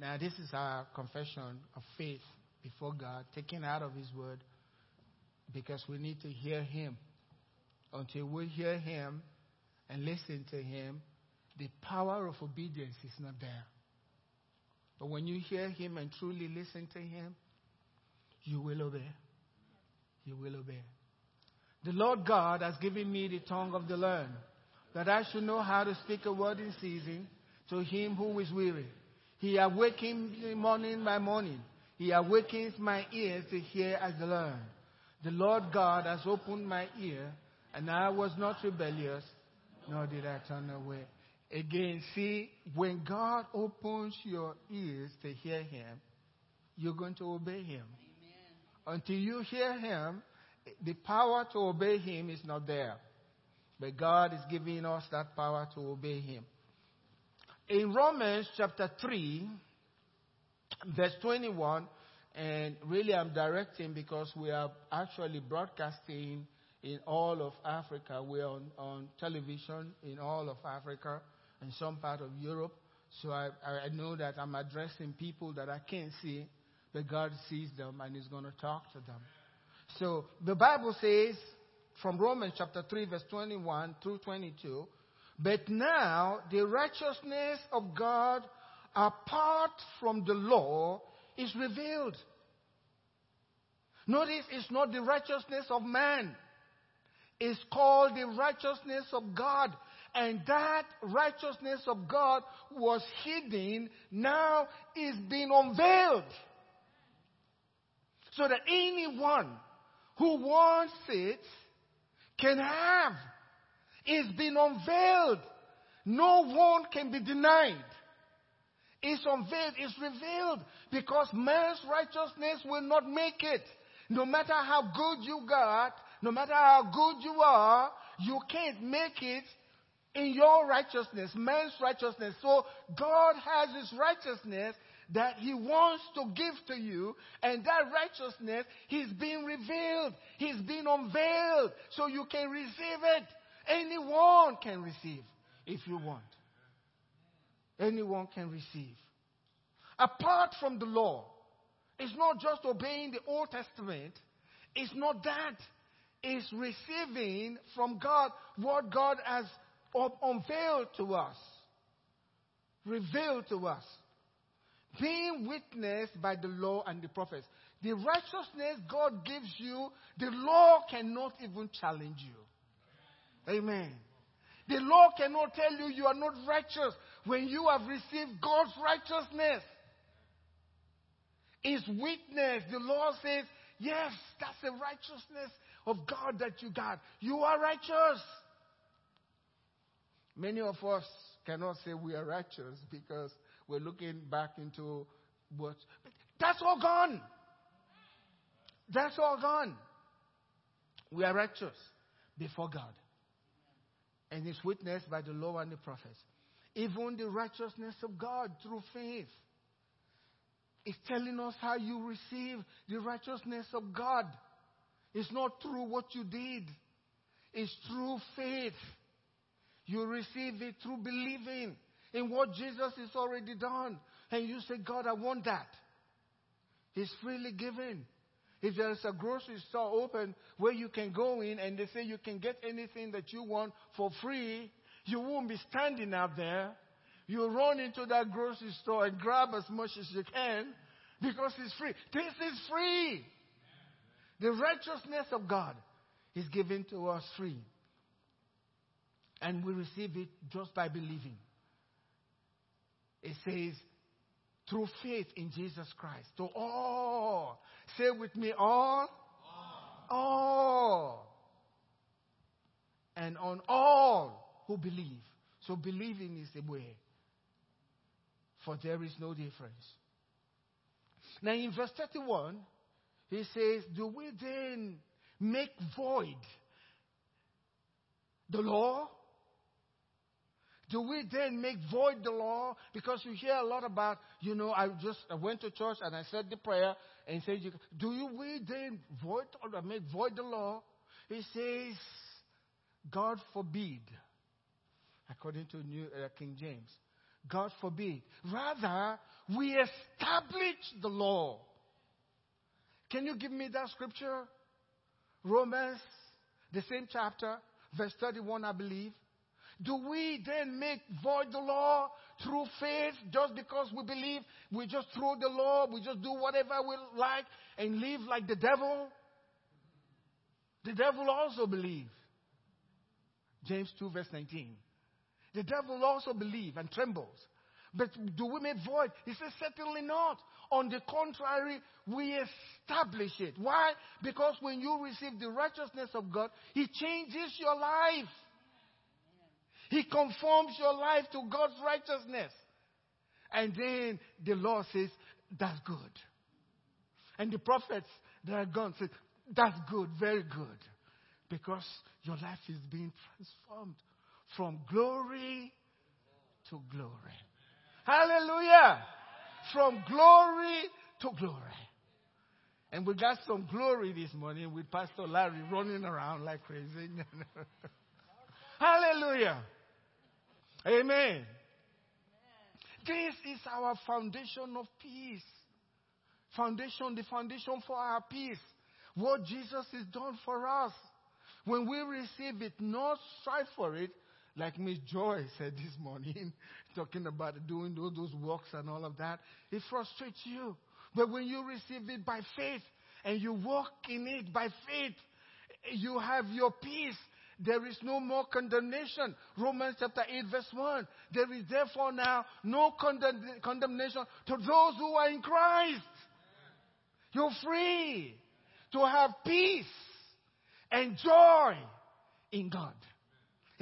Now, this is our confession of faith before God, taken out of His Word, because we need to hear Him. Until we hear Him and listen to Him, the power of obedience is not there. But when you hear Him and truly listen to Him, you will obey. You will obey. The Lord God has given me the tongue of the learned, that I should know how to speak a word in season to him who is weary. He awakens me morning by morning. He awakens my ears to hear as the learn. The Lord God has opened my ear, and I was not rebellious, nor did I turn away. Again, see, when God opens your ears to hear Him, you're going to obey Him. Amen. Until you hear Him, the power to obey Him is not there. But God is giving us that power to obey Him. In Romans chapter 3, verse 21, and really I'm directing because we are actually broadcasting in all of Africa. We're on, on television in all of Africa and some part of Europe. So I, I know that I'm addressing people that I can't see, but God sees them and is going to talk to them. So the Bible says from Romans chapter 3, verse 21 through 22, but now the righteousness of God apart from the law is revealed. Notice it's not the righteousness of man. It's called the righteousness of God. And that righteousness of God was hidden, now is being unveiled. So that anyone who wants it can have. It's been unveiled. No one can be denied. It's unveiled, it's revealed because man's righteousness will not make it. No matter how good you got, no matter how good you are, you can't make it in your righteousness, man's righteousness. So God has his righteousness that he wants to give to you, and that righteousness is being revealed, he's being unveiled, so you can receive it. Anyone can receive if you want. Anyone can receive. Apart from the law, it's not just obeying the Old Testament, it's not that. It's receiving from God what God has unveiled to us, revealed to us being witnessed by the law and the prophets. The righteousness God gives you, the law cannot even challenge you. Amen. The law cannot tell you you are not righteous when you have received God's righteousness. Is witness. The law says, yes, that's the righteousness of God that you got. You are righteous. Many of us cannot say we are righteous because we're looking back into what. That's all gone. That's all gone. We are righteous before God. And it's witnessed by the law and the prophets. Even the righteousness of God through faith is telling us how you receive the righteousness of God. It's not through what you did, it's through faith. You receive it through believing in what Jesus has already done. And you say, God, I want that. It's freely given. If there's a grocery store open where you can go in and they say you can get anything that you want for free, you won't be standing out there. You'll run into that grocery store and grab as much as you can because it's free. This is free. The righteousness of God is given to us free. And we receive it just by believing. It says, through faith in Jesus Christ. To all. Say with me, all. All. all. And on all who believe. So believing is the way. For there is no difference. Now in verse 31, he says, Do we then make void the law? Do we then make void the law? Because you hear a lot about, you know, I just I went to church and I said the prayer and said, Do you we then void or make void the law? He says, God forbid, according to New uh, King James, God forbid. Rather, we establish the law. Can you give me that scripture? Romans, the same chapter, verse 31, I believe. Do we then make void the law through faith just because we believe we just throw the law, we just do whatever we like and live like the devil? The devil also believes. James 2, verse 19. The devil also believes and trembles. But do we make void? He says, certainly not. On the contrary, we establish it. Why? Because when you receive the righteousness of God, He changes your life. He conforms your life to God's righteousness. And then the Lord says, that's good. And the prophets that are gone say, that's good, very good. Because your life is being transformed from glory to glory. Hallelujah. From glory to glory. And we got some glory this morning with Pastor Larry running around like crazy. Hallelujah. Amen. This is our foundation of peace. Foundation, the foundation for our peace. What Jesus has done for us. When we receive it, not strive for it, like Miss Joy said this morning, talking about doing all those works and all of that, it frustrates you. But when you receive it by faith and you walk in it by faith, you have your peace there is no more condemnation. Romans chapter 8, verse 1. There is therefore now no condemn- condemnation to those who are in Christ. You're free to have peace and joy in God.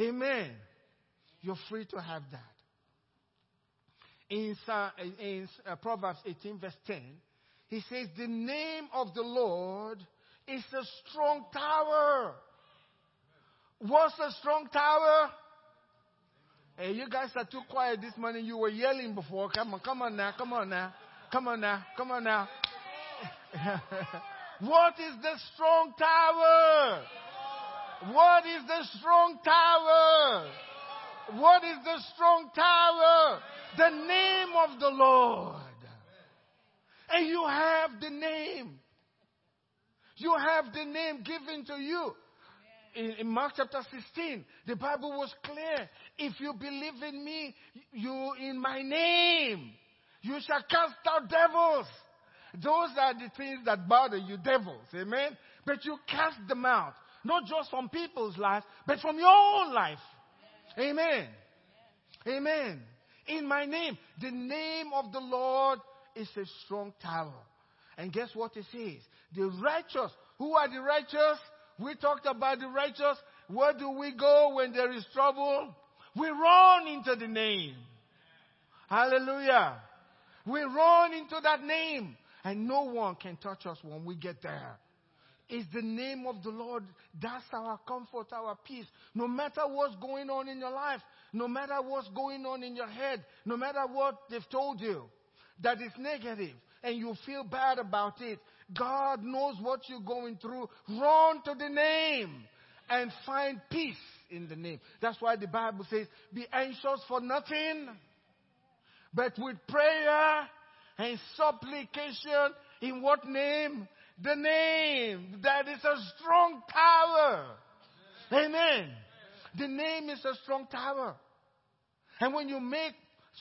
Amen. You're free to have that. In, in uh, Proverbs 18, verse 10, he says, The name of the Lord is a strong tower. What's a strong tower? Hey, you guys are too quiet this morning. You were yelling before. Come on, come on now, come on now, come on now, come on now. what is the strong tower? What is the strong tower? What is the strong tower? The name of the Lord. And you have the name. You have the name given to you in, in Mark chapter 16, the Bible was clear. If you believe in me, you in my name, you shall cast out devils. Those are the things that bother you, devils. Amen. But you cast them out. Not just from people's lives, but from your own life. Amen. Amen. In my name. The name of the Lord is a strong tower. And guess what it says? The righteous. Who are the righteous? We talked about the righteous. Where do we go when there is trouble? We run into the name. Hallelujah. We run into that name. And no one can touch us when we get there. It's the name of the Lord. That's our comfort, our peace. No matter what's going on in your life, no matter what's going on in your head, no matter what they've told you that is negative, and you feel bad about it, God knows what you're going through. Run to the name and find peace in the name. That's why the Bible says, be anxious for nothing, but with prayer and supplication in what name? The name that is a strong tower. Amen. The name is a strong tower. And when you make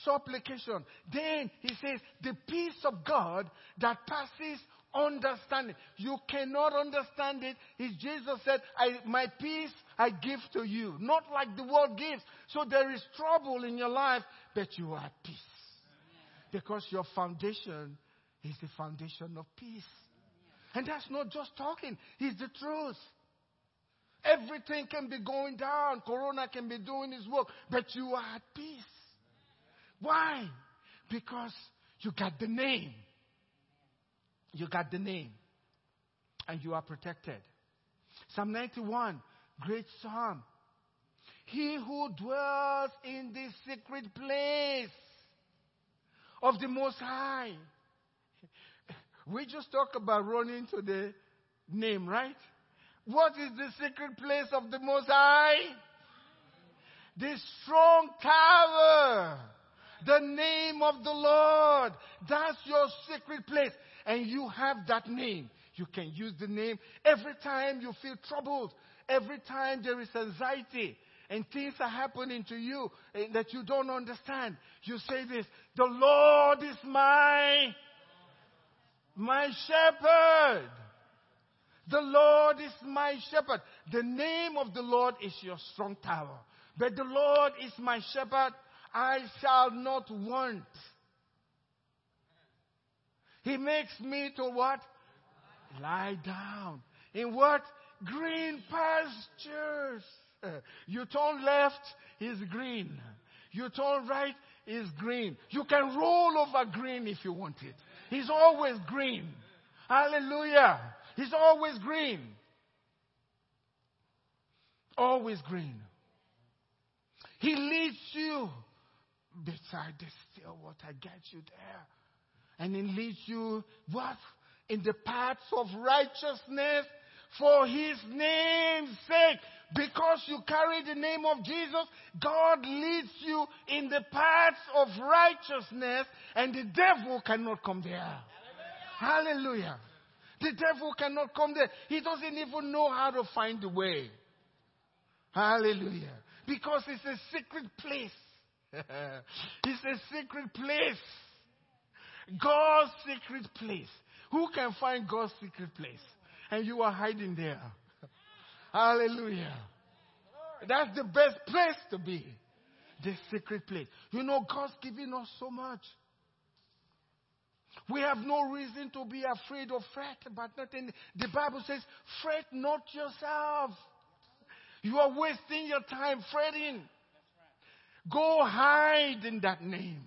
supplication, then he says, the peace of God that passes understanding. You cannot understand it. As Jesus said, I My peace I give to you, not like the world gives. So there is trouble in your life, but you are at peace. Because your foundation is the foundation of peace. And that's not just talking, it's the truth. Everything can be going down, Corona can be doing its work, but you are at peace. Why? Because you got the name. You got the name. And you are protected. Psalm 91, great psalm. He who dwells in the secret place of the Most High. We just talked about running to the name, right? What is the secret place of the Most High? The strong tower. The name of the Lord. That's your secret place. And you have that name. You can use the name every time you feel troubled, every time there is anxiety, and things are happening to you eh, that you don't understand. You say this, the Lord is my, my shepherd. The Lord is my shepherd. The name of the Lord is your strong tower. But the Lord is my shepherd. I shall not want. He makes me to what? Lie down. In what? Green pastures. You turn left, is green. You turn right, is green. You can roll over green if you want it. He's always green. Hallelujah. He's always green. Always green. He leads you beside the still water, gets you there. And he leads you what? In the paths of righteousness for his name's sake. Because you carry the name of Jesus, God leads you in the paths of righteousness, and the devil cannot come there. Hallelujah. Hallelujah. The devil cannot come there. He doesn't even know how to find the way. Hallelujah. Because it's a secret place. it's a secret place. God's secret place. Who can find God's secret place? And you are hiding there. Hallelujah. That's the best place to be. The secret place. You know, God's giving us so much. We have no reason to be afraid or fret about nothing. The Bible says, fret not yourself. You are wasting your time fretting. Go hide in that name.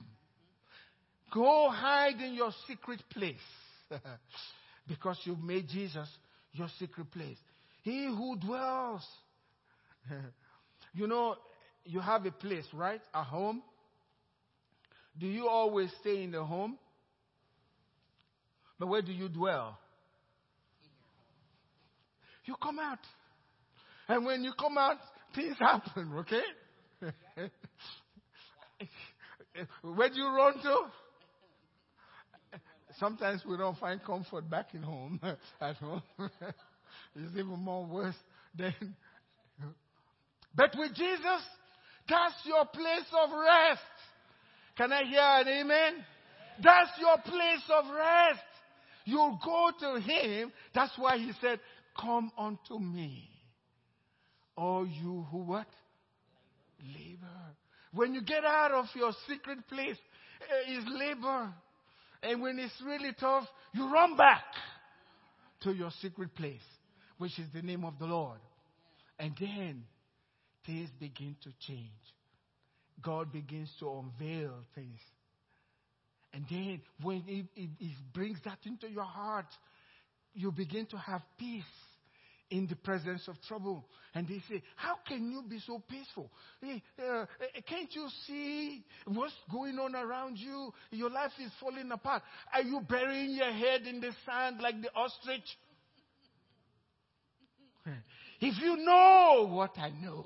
Go hide in your secret place. because you've made Jesus your secret place. He who dwells. you know, you have a place, right? A home. Do you always stay in the home? But where do you dwell? You come out. And when you come out, things happen, okay? where do you run to? Sometimes we don't find comfort back in home, at home. it's even more worse than. But with Jesus, that's your place of rest. Can I hear an amen? That's your place of rest. You'll go to him. That's why he said, Come unto me. All you who what? Labor. When you get out of your secret place, eh, is labor. And when it's really tough, you run back to your secret place, which is the name of the Lord. And then things begin to change. God begins to unveil things. And then when it, it, it brings that into your heart, you begin to have peace in the presence of trouble. And they say, How can you be so peaceful? Hey, uh, can't you see what's going on around you? Your life is falling apart. Are you burying your head in the sand like the ostrich? if you know what I know,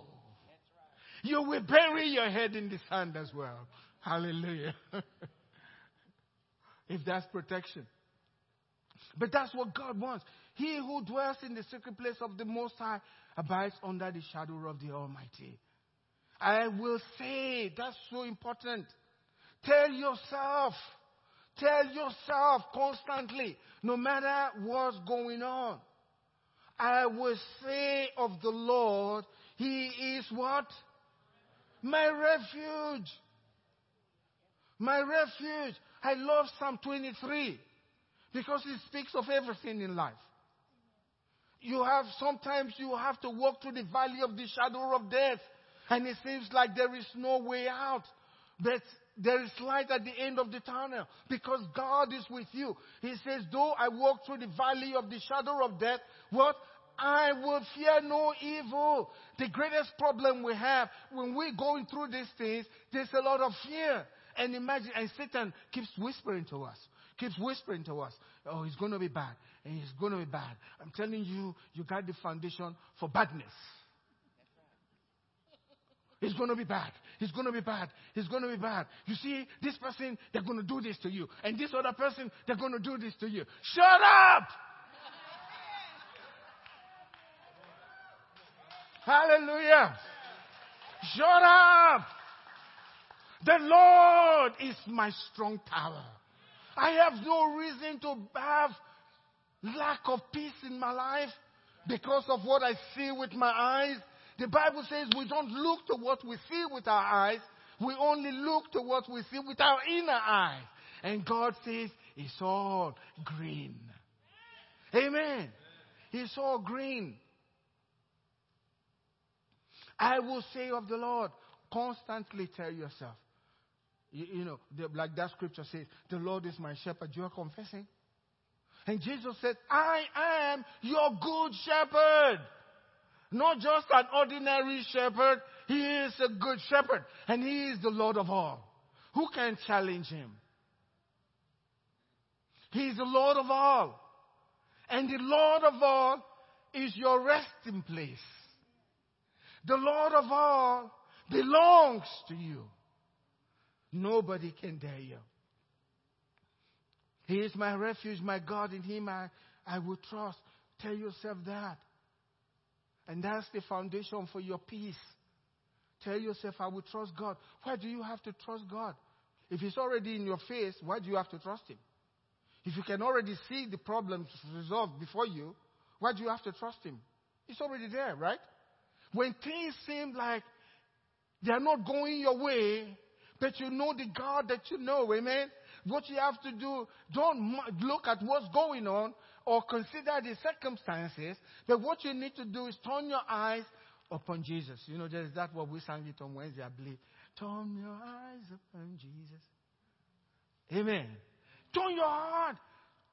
you will bury your head in the sand as well. Hallelujah. if that's protection. But that's what God wants. He who dwells in the secret place of the Most High abides under the shadow of the Almighty. I will say, that's so important. Tell yourself, tell yourself constantly, no matter what's going on. I will say of the Lord, He is what? My refuge. My refuge. I love Psalm 23 because it speaks of everything in life. You have, sometimes you have to walk through the valley of the shadow of death and it seems like there is no way out. But there is light at the end of the tunnel because God is with you. He says, though I walk through the valley of the shadow of death, what? I will fear no evil. The greatest problem we have when we're going through these things, there's a lot of fear. And imagine, and Satan keeps whispering to us, keeps whispering to us, oh, it's going to be bad, and it's going to be bad. I'm telling you, you got the foundation for badness. It's going to be bad. It's going to be bad. It's going to be bad. You see, this person, they're going to do this to you. And this other person, they're going to do this to you. Shut up! Hallelujah. Shut up. The Lord is my strong tower. I have no reason to have lack of peace in my life because of what I see with my eyes. The Bible says we don't look to what we see with our eyes. We only look to what we see with our inner eyes. And God says it's all green. Amen. It's all green. I will say of the Lord, constantly tell yourself. You, you know, the, like that scripture says, the Lord is my shepherd. You are confessing. And Jesus said, I am your good shepherd. Not just an ordinary shepherd. He is a good shepherd. And he is the Lord of all. Who can challenge him? He is the Lord of all. And the Lord of all is your resting place. The Lord of all belongs to you. Nobody can dare you. He is my refuge, my God. In Him I, I will trust. Tell yourself that. And that's the foundation for your peace. Tell yourself, I will trust God. Why do you have to trust God? If He's already in your face, why do you have to trust Him? If you can already see the problems resolved before you, why do you have to trust Him? It's already there, right? When things seem like they're not going your way, but you know the God that you know, amen? What you have to do, don't look at what's going on or consider the circumstances, but what you need to do is turn your eyes upon Jesus. You know, there's that what we sang it on Wednesday, I believe. Turn your eyes upon Jesus. Amen. Turn your heart.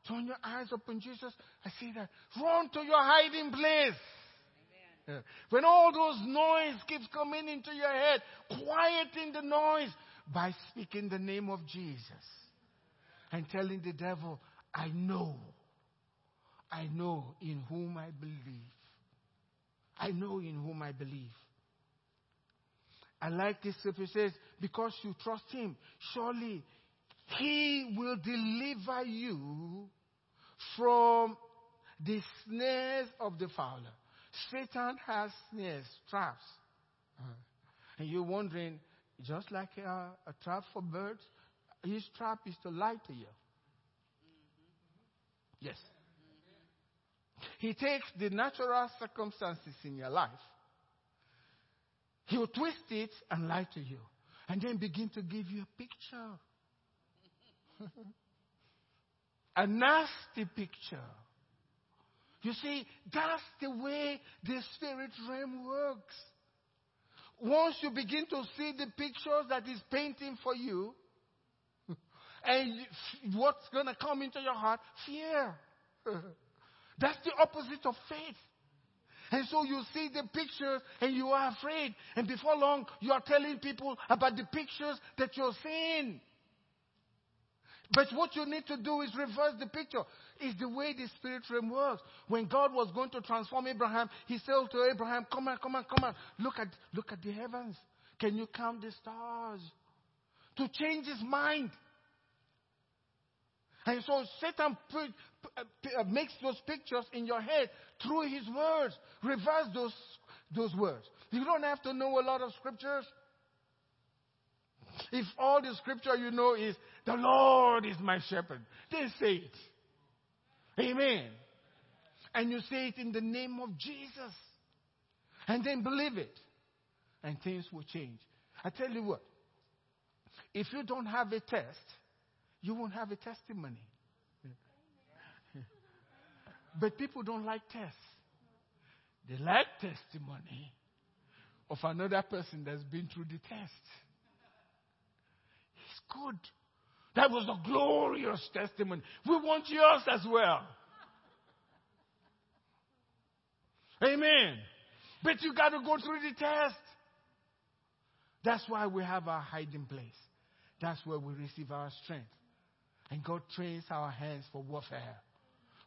Turn your eyes upon Jesus. I see that. Run to your hiding place. When all those noise keeps coming into your head, quieting the noise by speaking the name of Jesus and telling the devil, I know, I know in whom I believe. I know in whom I believe. I like this scripture says, because you trust him, surely he will deliver you from the snares of the fowler. Satan has snares, traps. Uh-huh. And you're wondering, just like a, a, trap for birds, his trap is to lie to you. Yes. He takes the natural circumstances in your life, he will twist it and lie to you, and then begin to give you a picture. a nasty picture you see, that's the way the spirit realm works. Once you begin to see the pictures that is painting for you, and what's going to come into your heart? Fear. That's the opposite of faith. And so you see the pictures and you are afraid. And before long, you are telling people about the pictures that you're seeing. But what you need to do is reverse the picture. It's the way the spirit realm works. When God was going to transform Abraham, he said to Abraham, Come on, come on, come on. Look at, look at the heavens. Can you count the stars? To change his mind. And so Satan uh, makes those pictures in your head through his words. Reverse those, those words. You don't have to know a lot of scriptures. If all the scripture you know is, the Lord is my shepherd, then say it. Amen. And you say it in the name of Jesus. And then believe it. And things will change. I tell you what, if you don't have a test, you won't have a testimony. but people don't like tests. They like testimony of another person that's been through the test It's good. That was a glorious testimony. We want yours as well. Amen. But you got to go through the test. That's why we have our hiding place. That's where we receive our strength. And God trains our hands for warfare.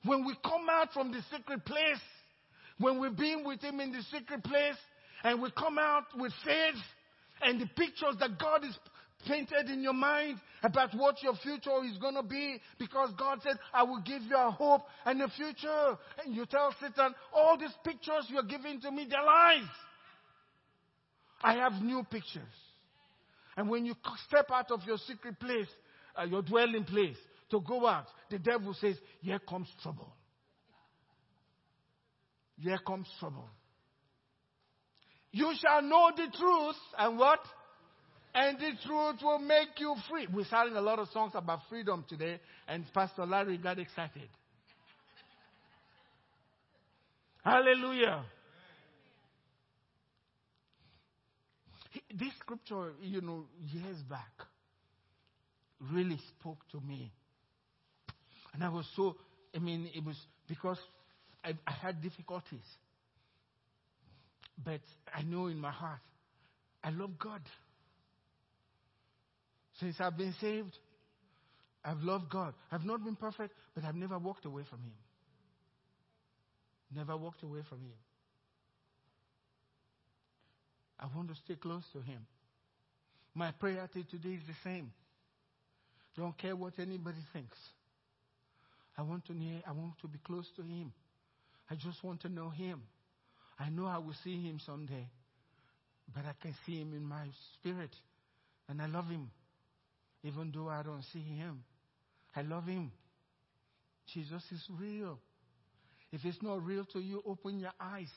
When we come out from the secret place, when we've been with Him in the secret place, and we come out with faith, and the pictures that God is painted in your mind about what your future is going to be because God said, I will give you a hope and a future. And you tell Satan, all these pictures you're giving to me, they're lies. I have new pictures. And when you step out of your secret place, uh, your dwelling place, to go out, the devil says, Here comes trouble. Here comes trouble. You shall know the truth, and what? And the truth will make you free. We're starting a lot of songs about freedom today, and Pastor Larry got excited. Hallelujah. This scripture, you know, years back, really spoke to me. And I was so, I mean, it was because I, I had difficulties. But I know in my heart, I love God. Since I've been saved, I've loved God. I've not been perfect, but I've never walked away from Him. Never walked away from Him. I want to stay close to Him. My prayer today is the same. Don't care what anybody thinks. I want to I want to be close to Him. I just want to know Him. I know I will see Him someday, but I can see Him in my spirit, and I love Him, even though I don't see Him. I love Him. Jesus is real. If it's not real to you, open your eyes.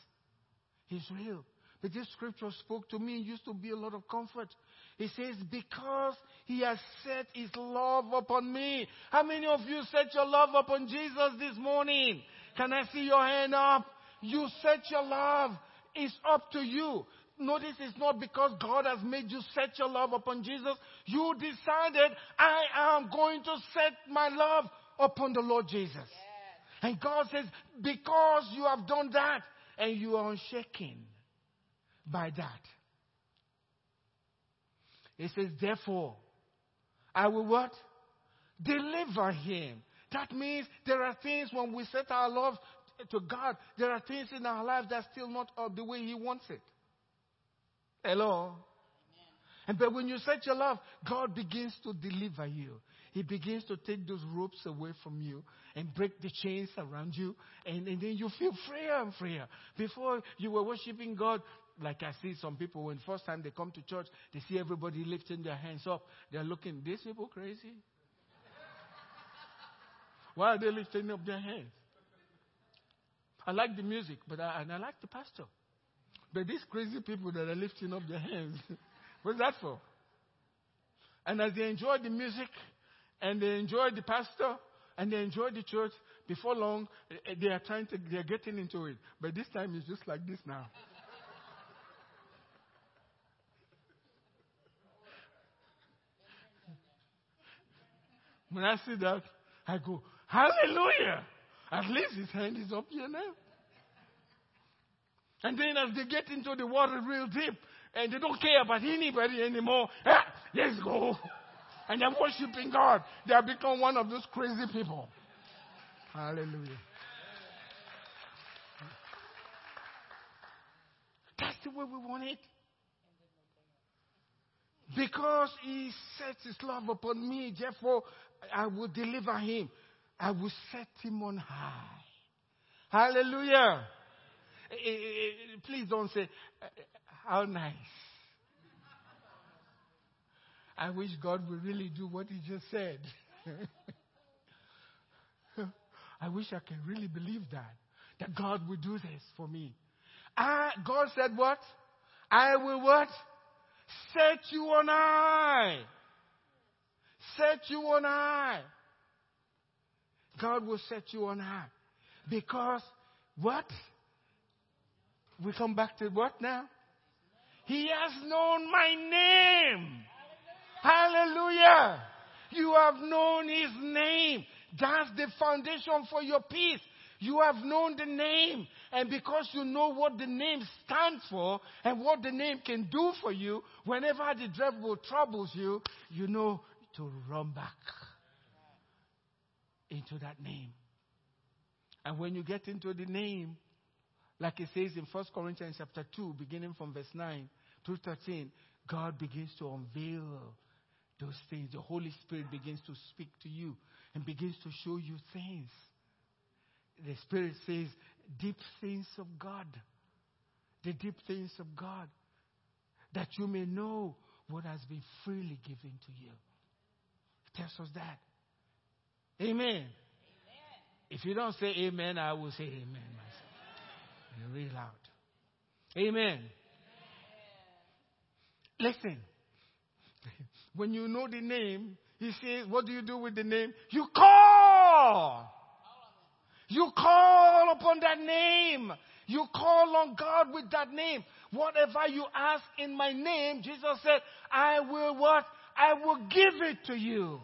He's real. But this scripture spoke to me, used to be a lot of comfort. He says, Because he has set his love upon me. How many of you set your love upon Jesus this morning? Can I see your hand up? You set your love. It's up to you. Notice it's not because God has made you set your love upon Jesus. You decided, I am going to set my love upon the Lord Jesus. Yes. And God says, because you have done that and you are unshaken by that. He says, therefore, I will what? Deliver him. That means there are things when we set our love to God, there are things in our life that's still not the way He wants it. Hello? And but when you set your love, God begins to deliver you. He begins to take those ropes away from you and break the chains around you, and, and then you feel freer and freer. Before you were worshiping God, like I see some people when first time they come to church, they see everybody lifting their hands up. They're looking, these people crazy? Why are they lifting up their hands? I like the music, but I, and I like the pastor. But these crazy people that are lifting up their hands, what's that for? And as they enjoy the music, and they enjoy the pastor, and they enjoy the church, before long, eh, they are trying to, they are getting into it. But this time it's just like this now. When I see that, I go, Hallelujah! At least his hand is up here now. And then as they get into the water real deep, and they don't care about anybody anymore, ah, let's go. And they're worshiping God. They have become one of those crazy people. Hallelujah. That's the way we want it. Because he sets his love upon me, therefore I will deliver him. I will set him on high. Hallelujah. Eh, eh, eh, please don't say, how nice. I wish God would really do what he just said. I wish I can really believe that. That God will do this for me. I, God said what? I will what? Set you on high. Set you on high. God will set you on high. Because what? We come back to what now? He has known my name. Hallelujah. You have known his name. That's the foundation for your peace. You have known the name. And because you know what the name stands for and what the name can do for you, whenever the devil troubles you, you know to run back into that name. And when you get into the name, like it says in 1 Corinthians chapter 2, beginning from verse 9 to 13, God begins to unveil those things. The Holy Spirit begins to speak to you and begins to show you things. The Spirit says, deep things of God. The deep things of God. That you may know what has been freely given to you. Tells us that. Amen. amen. If you don't say amen, I will say amen myself. Real loud. Amen. amen. Listen. When you know the name, he says, what do you do with the name? You call. You call upon that name. You call on God with that name. Whatever you ask in my name, Jesus said, I will what? I will give it to you.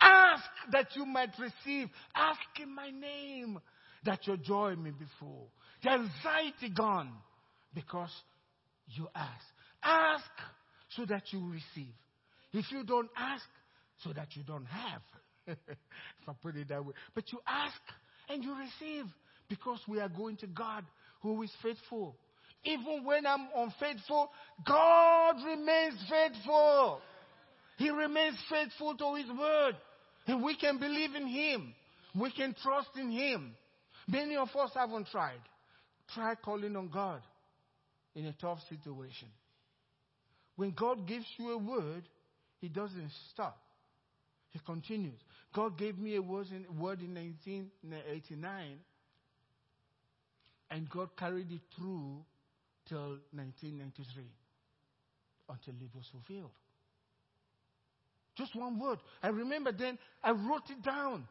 Ask that you might receive. Ask in my name that your joy may be full. The anxiety gone because you ask. Ask so that you receive. If you don't ask, so that you don't have. if I put it that way. But you ask and you receive because we are going to God who is faithful. Even when I'm unfaithful, God remains faithful. He remains faithful to His word. And we can believe in Him. We can trust in Him. Many of us haven't tried. Try calling on God in a tough situation. When God gives you a word, He doesn't stop. He continues. God gave me a word in, word in 1989, and God carried it through till 1993 until it was fulfilled. Just one word. I remember then I wrote it down.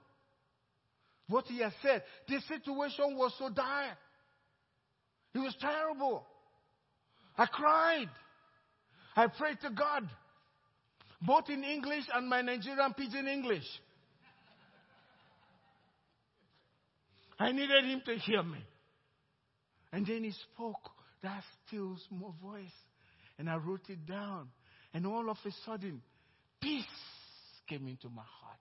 What he had said. The situation was so dire. It was terrible. I cried. I prayed to God, both in English and my Nigerian pidgin English. I needed him to hear me. And then he spoke that still small voice. And I wrote it down. And all of a sudden, peace came into my heart.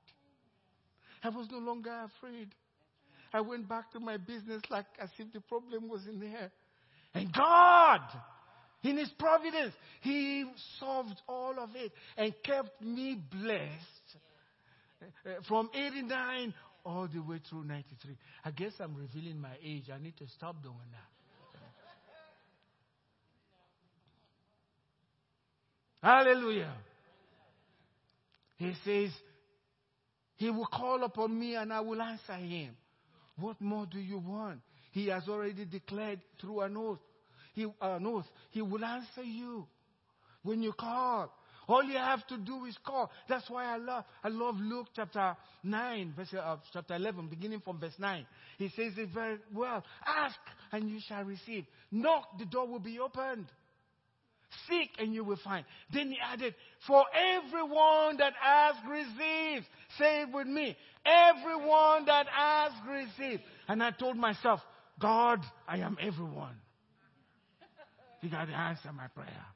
I was no longer afraid. I went back to my business like as if the problem was in there. And God in His providence, He solved all of it and kept me blessed uh, from 89 all the way through 93. I guess I'm revealing my age. I need to stop doing that. Hallelujah. He says, He will call upon me and I will answer him. What more do you want? He has already declared through an oath he uh, knows He will answer you when you call. All you have to do is call. That's why I love I love Luke chapter nine, verse uh, chapter eleven, beginning from verse nine. He says it very well. Ask and you shall receive. Knock, the door will be opened. Seek and you will find. Then he added, For everyone that asks receives. Say it with me. Everyone that asks receives. And I told myself, God, I am everyone. He got to answer my prayer.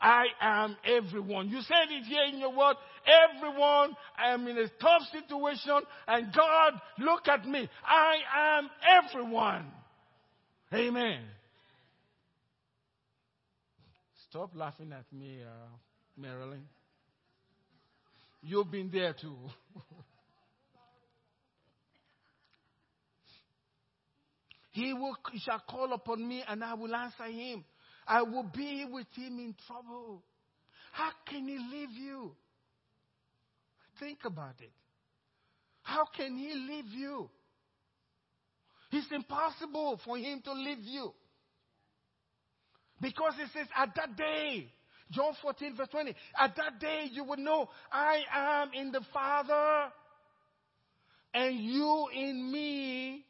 I am everyone. You said it here in your word. Everyone. I am in a tough situation. And God, look at me. I am everyone. Amen. Stop laughing at me, uh, Marilyn. You've been there too. He, will, he shall call upon me and I will answer him. I will be with him in trouble. How can he leave you? Think about it. How can he leave you? It's impossible for him to leave you. Because it says, at that day, John 14, verse 20, at that day you will know I am in the Father and you in me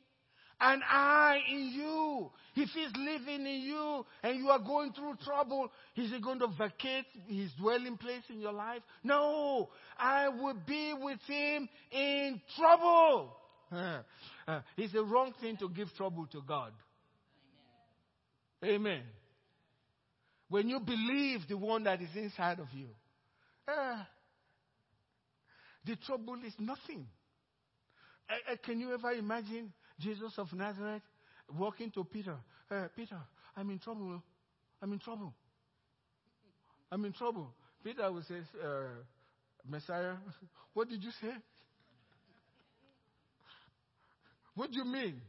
and I in you. If he's living in you and you are going through trouble, is he going to vacate his dwelling place in your life? No, I will be with him in trouble. It's the wrong thing to give trouble to God. Amen. Amen. When you believe the one that is inside of you, uh, the trouble is nothing. Uh, uh can you ever imagine Jesus of Nazareth walking to Peter. Hey, Peter, I'm in trouble. I'm in trouble. I'm in trouble. Peter will say, Messiah, what did you say? What do you mean?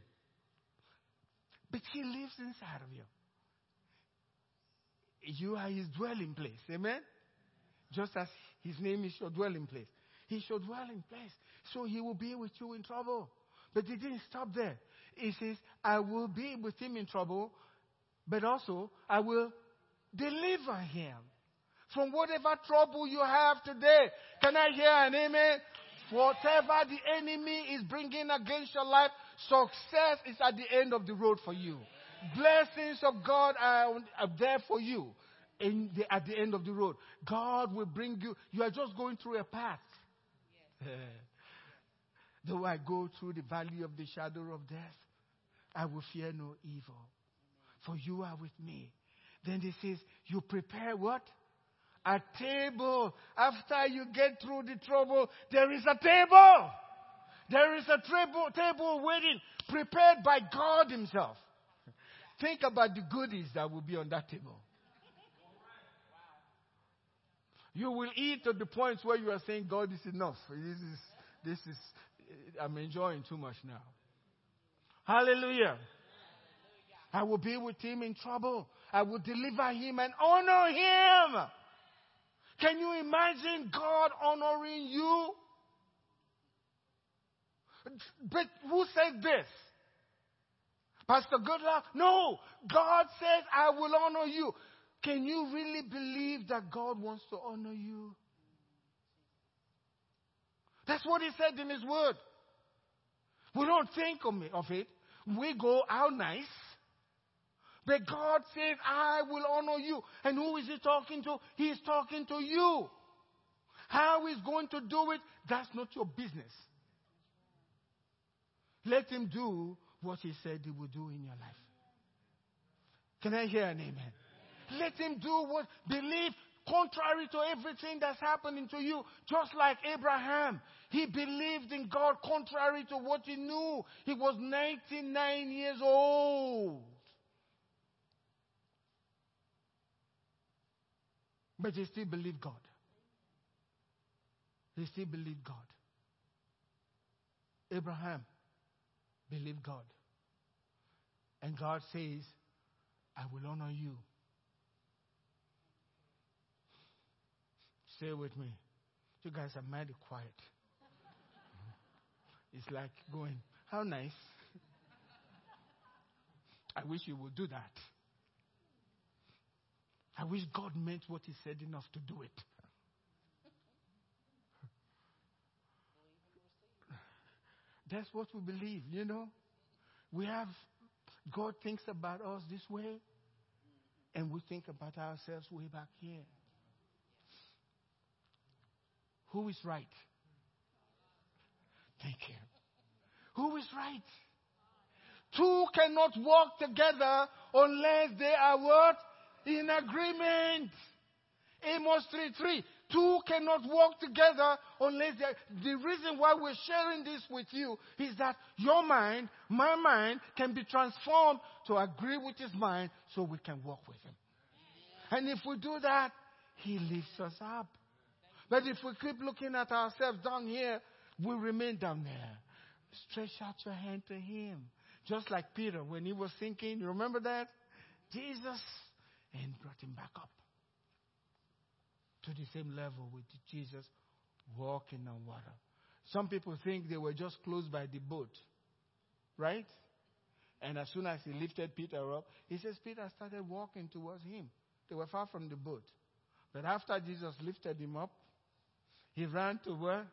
But he lives inside of you. You are his dwelling place. Amen? Just as his name is your dwelling place. He should dwell in place. So he will be with you in trouble. But he didn't stop there. He says, I will be with him in trouble, but also I will deliver him from whatever trouble you have today. Can I hear an amen? Whatever the enemy is bringing against your life, success is at the end of the road for you. Blessings of God are, there for you the, at the end of the road. God will bring you. You are just going through a path. Yes. Though I go through the valley of the shadow of death, I will fear no evil. For you are with me. Then he says, You prepare what? A table. After you get through the trouble, there is a table. There is a table, table waiting, prepared by God Himself. Think about the goodies that will be on that table. You will eat to the point where you are saying, God this is enough. This is, this is, I'm enjoying too much now. Hallelujah. I will be with him in trouble. I will deliver him and honor him. Can you imagine God honoring you? But who said this? Pastor Goodluck? No. God says, I will honor you. Can you really believe that God wants to honor you? That's what He said in His Word. We don't think of it. We go, how nice. But God says, I will honor you. And who is He talking to? He is talking to you. How He's going to do it, that's not your business. Let Him do what He said He will do in your life. Can I hear an amen? Let him do what believe contrary to everything that's happening to you. Just like Abraham. He believed in God contrary to what he knew. He was 99 years old. But he still believed God. He still believed God. Abraham believed God. And God says, I will honor you Stay with me. You guys are mighty quiet. It's like going, how nice. I wish you would do that. I wish God meant what He said enough to do it. That's what we believe, you know. We have, God thinks about us this way, and we think about ourselves way back here. Who is right? Thank you. Who is right? Two cannot walk together unless they are what? In agreement. Amos 3 3. Two cannot walk together unless they The reason why we're sharing this with you is that your mind, my mind, can be transformed to agree with his mind so we can walk with him. And if we do that, he lifts us up. But if we keep looking at ourselves down here, we remain down there. Stretch out your hand to Him. Just like Peter, when he was sinking, you remember that? Jesus, and brought him back up to the same level with Jesus walking on water. Some people think they were just close by the boat, right? And as soon as he lifted Peter up, he says Peter started walking towards him. They were far from the boat. But after Jesus lifted him up, he ran to where?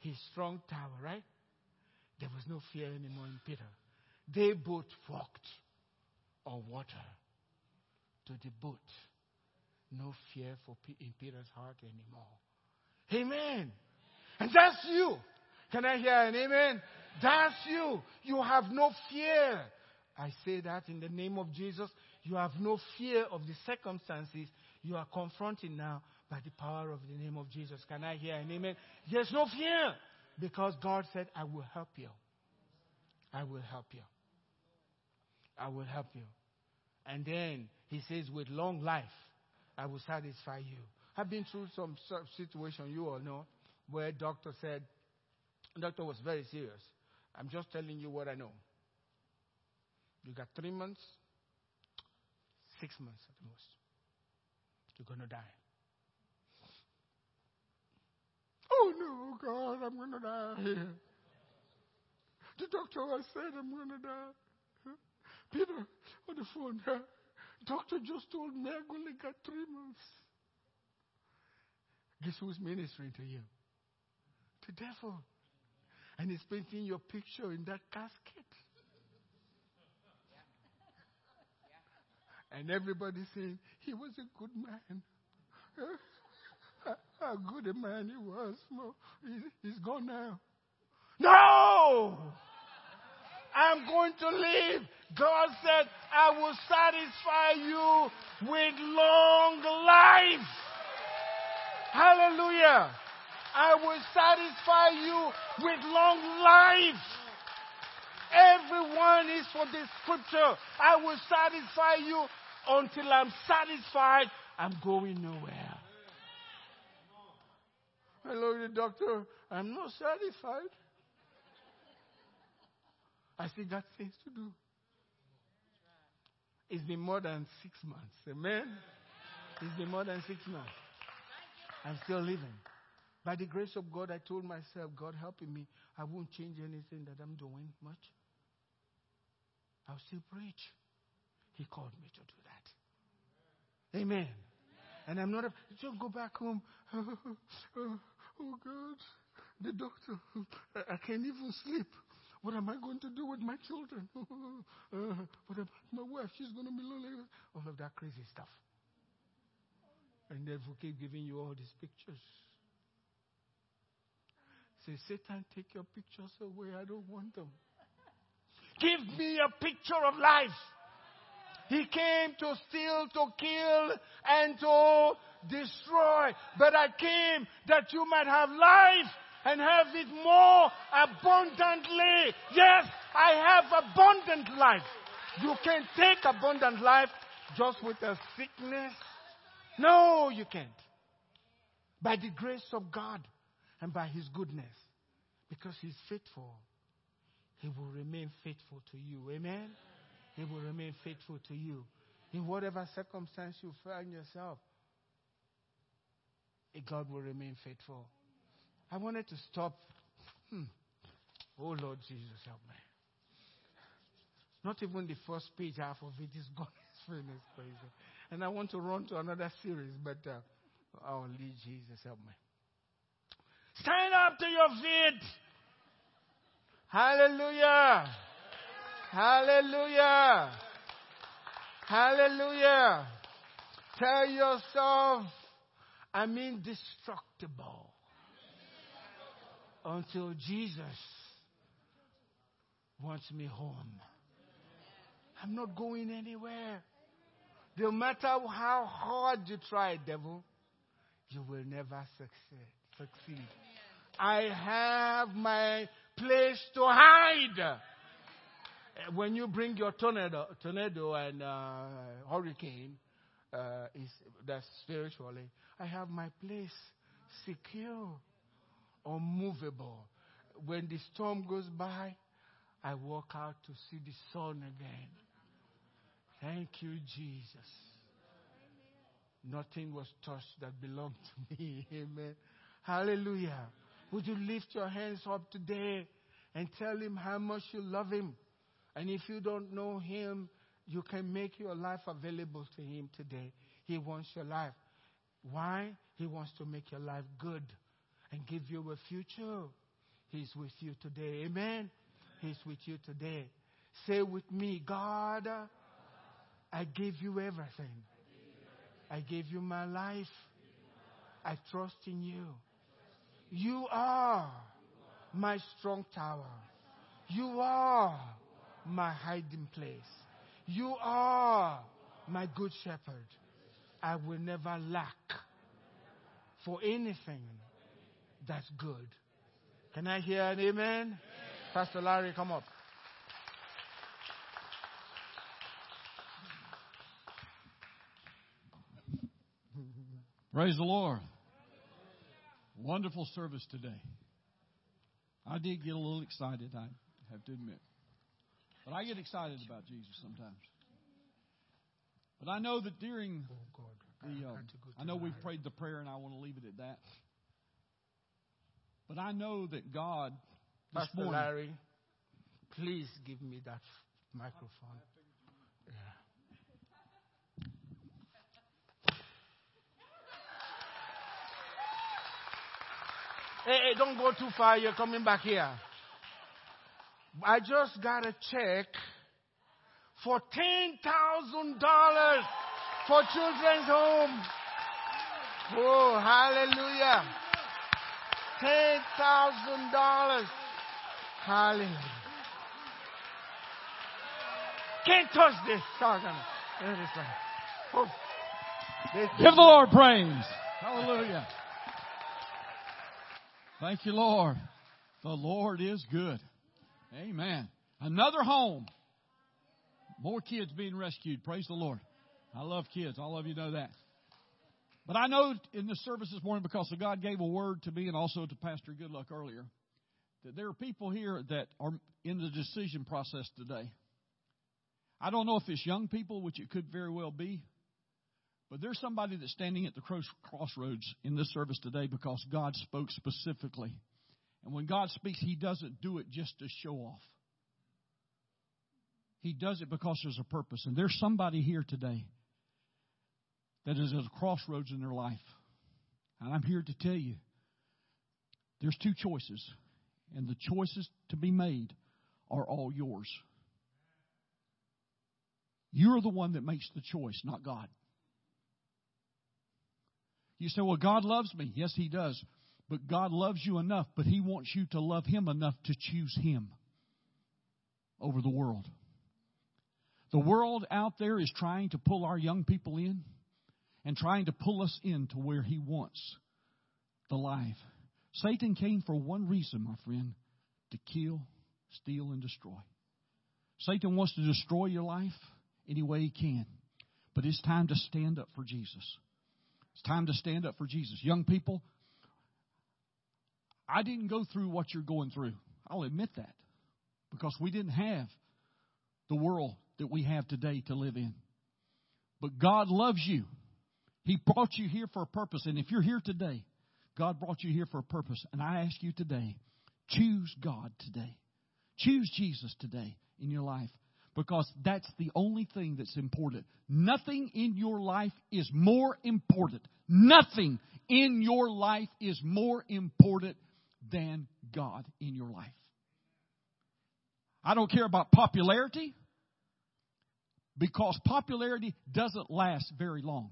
His strong tower, right? There was no fear anymore in Peter. They both walked on water to the boat. No fear for in Peter's heart anymore. Amen. And that's you. Can I hear an amen? That's you. You have no fear. I say that in the name of Jesus. You have no fear of the circumstances you are confronting now by the power of the name of Jesus. Can I hear an amen? There's no fear because God said, I will help you. I will help you. I will help you. And then He says, with long life, I will satisfy you. I've been through some situation you all know where doctor said, doctor was very serious. I'm just telling you what I know. You got three months, six months at most. You're going to die. Oh no, God, I'm going to die here. The doctor has said I'm going to die. Peter, on the phone, doctor just told me I only got three months. Guess who's ministering to you? The devil. And he's painting your picture in that casket. And everybody saying, he was a good man. How good a man he was. He's gone now. No! I'm going to live. God said, I will satisfy you with long life. Hallelujah. I will satisfy you with long life. Everyone is for this scripture. I will satisfy you until I'm satisfied. I'm going nowhere. Hello, the doctor. I'm not satisfied. I still got things to do. It's been more than six months. Amen? It's been more than six months. I'm still living. By the grace of God, I told myself, God helping me, I won't change anything that I'm doing much. I'll still preach. He called me to do that. Amen. And I'm not, a, just go back home. oh God, the doctor, I can't even sleep. What am I going to do with my children? uh, what about my wife? She's going to be lonely. All of that crazy stuff. And then we keep giving you all these pictures. Say, Satan, take your pictures away. I don't want them. Give me a picture of life. He came to steal, to kill, and to destroy. But I came that you might have life and have it more abundantly. Yes, I have abundant life. You can take abundant life just with a sickness. No, you can't. By the grace of God and by His goodness. Because He's faithful. He will remain faithful to you. Amen? He will remain faithful to you. In whatever circumstance you find yourself, God will remain faithful. I wanted to stop. Hmm. Oh Lord Jesus, help me. Not even the first page half of it is gone. It's finished, crazy. And I want to run to another series, but uh, oh, Lord Jesus, help me. Stand up to your feet. Hallelujah. Hallelujah. Hallelujah. Tell yourself, I'm indestructible until Jesus wants me home. I'm not going anywhere. No matter how hard you try, devil, you will never succeed. I have my place to hide. When you bring your tornado, tornado and uh, hurricane, uh, is that's spiritually. I have my place secure unmovable. When the storm goes by, I walk out to see the sun again. Thank you, Jesus. Nothing was touched that belonged to me. Amen. Hallelujah. Would you lift your hands up today and tell him how much you love him? And if you don't know him, you can make your life available to him today. He wants your life. Why? He wants to make your life good and give you a future. He's with you today. Amen. He's with you today. Say with me, God, I give you everything. I give you my life. I trust in you. You are my strong tower. You are my hiding place. You are my good shepherd. I will never lack for anything that's good. Can I hear an amen? amen? Pastor Larry, come up. Praise the Lord. Wonderful service today. I did get a little excited, I have to admit. But I get excited about Jesus sometimes. But I know that during Oh, the, had um, to go I know we've prayed the prayer, and I want to leave it at that. But I know that God this Pastor morning. Larry, please give me that microphone. Yeah. Hey, hey, don't go too far. You're coming back here. I just got a check for $10,000 for Children's Home. Oh, hallelujah. $10,000. Hallelujah. Can't touch this. Sorry, no, no. There it is. Oh. Give the Lord praise. Hallelujah. Thank you, Lord. The Lord is good. Amen. Another home. More kids being rescued. Praise the Lord. I love kids. All of you know that. But I know in the service this morning, because God gave a word to me and also to Pastor Goodluck earlier, that there are people here that are in the decision process today. I don't know if it's young people, which it could very well be, but there's somebody that's standing at the crossroads in this service today because God spoke specifically. And when God speaks, He doesn't do it just to show off. He does it because there's a purpose. And there's somebody here today that is at a crossroads in their life. And I'm here to tell you there's two choices. And the choices to be made are all yours. You're the one that makes the choice, not God. You say, well, God loves me. Yes, He does. But God loves you enough, but He wants you to love Him enough to choose Him over the world. The world out there is trying to pull our young people in and trying to pull us into where He wants the life. Satan came for one reason, my friend to kill, steal, and destroy. Satan wants to destroy your life any way he can. But it's time to stand up for Jesus. It's time to stand up for Jesus. Young people, I didn't go through what you're going through. I'll admit that. Because we didn't have the world that we have today to live in. But God loves you. He brought you here for a purpose. And if you're here today, God brought you here for a purpose. And I ask you today, choose God today. Choose Jesus today in your life because that's the only thing that's important. Nothing in your life is more important. Nothing in your life is more important than God in your life. I don't care about popularity because popularity doesn't last very long.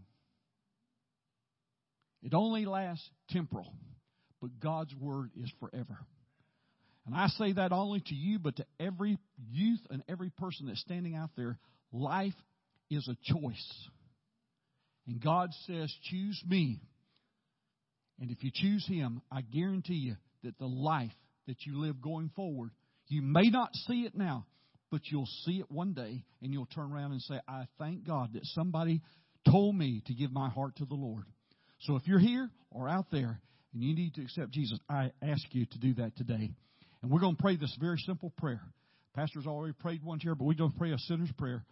It only lasts temporal, but God's word is forever. And I say that only to you, but to every youth and every person that's standing out there. Life is a choice. And God says, choose me. And if you choose Him, I guarantee you that the life that you live going forward, you may not see it now, but you'll see it one day and you'll turn around and say, I thank God that somebody told me to give my heart to the Lord. So if you're here or out there and you need to accept Jesus, I ask you to do that today. And we're going to pray this very simple prayer. Pastor's already prayed one here, but we're going to pray a sinner's prayer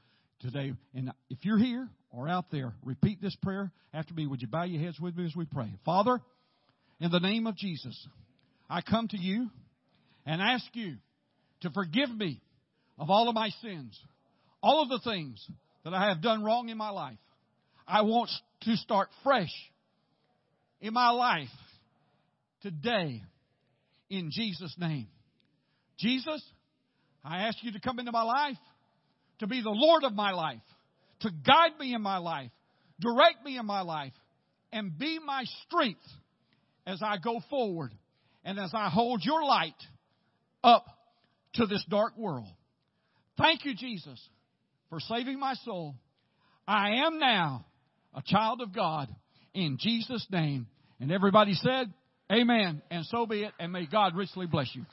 today. And if you're here or out there, repeat this prayer after me. Would you bow your heads with me as we pray? Father, in the name of Jesus, I come to you and ask you to forgive me of all of my sins, all of the things that I have done wrong in my life. I want to start fresh in my life today in Jesus' name. Jesus, I ask you to come into my life, to be the Lord of my life, to guide me in my life, direct me in my life, and be my strength as I go forward and as I hold your light up to this dark world. Thank you, Jesus, for saving my soul. I am now a child of God in Jesus' name. And everybody said, Amen. And so be it. And may God richly bless you.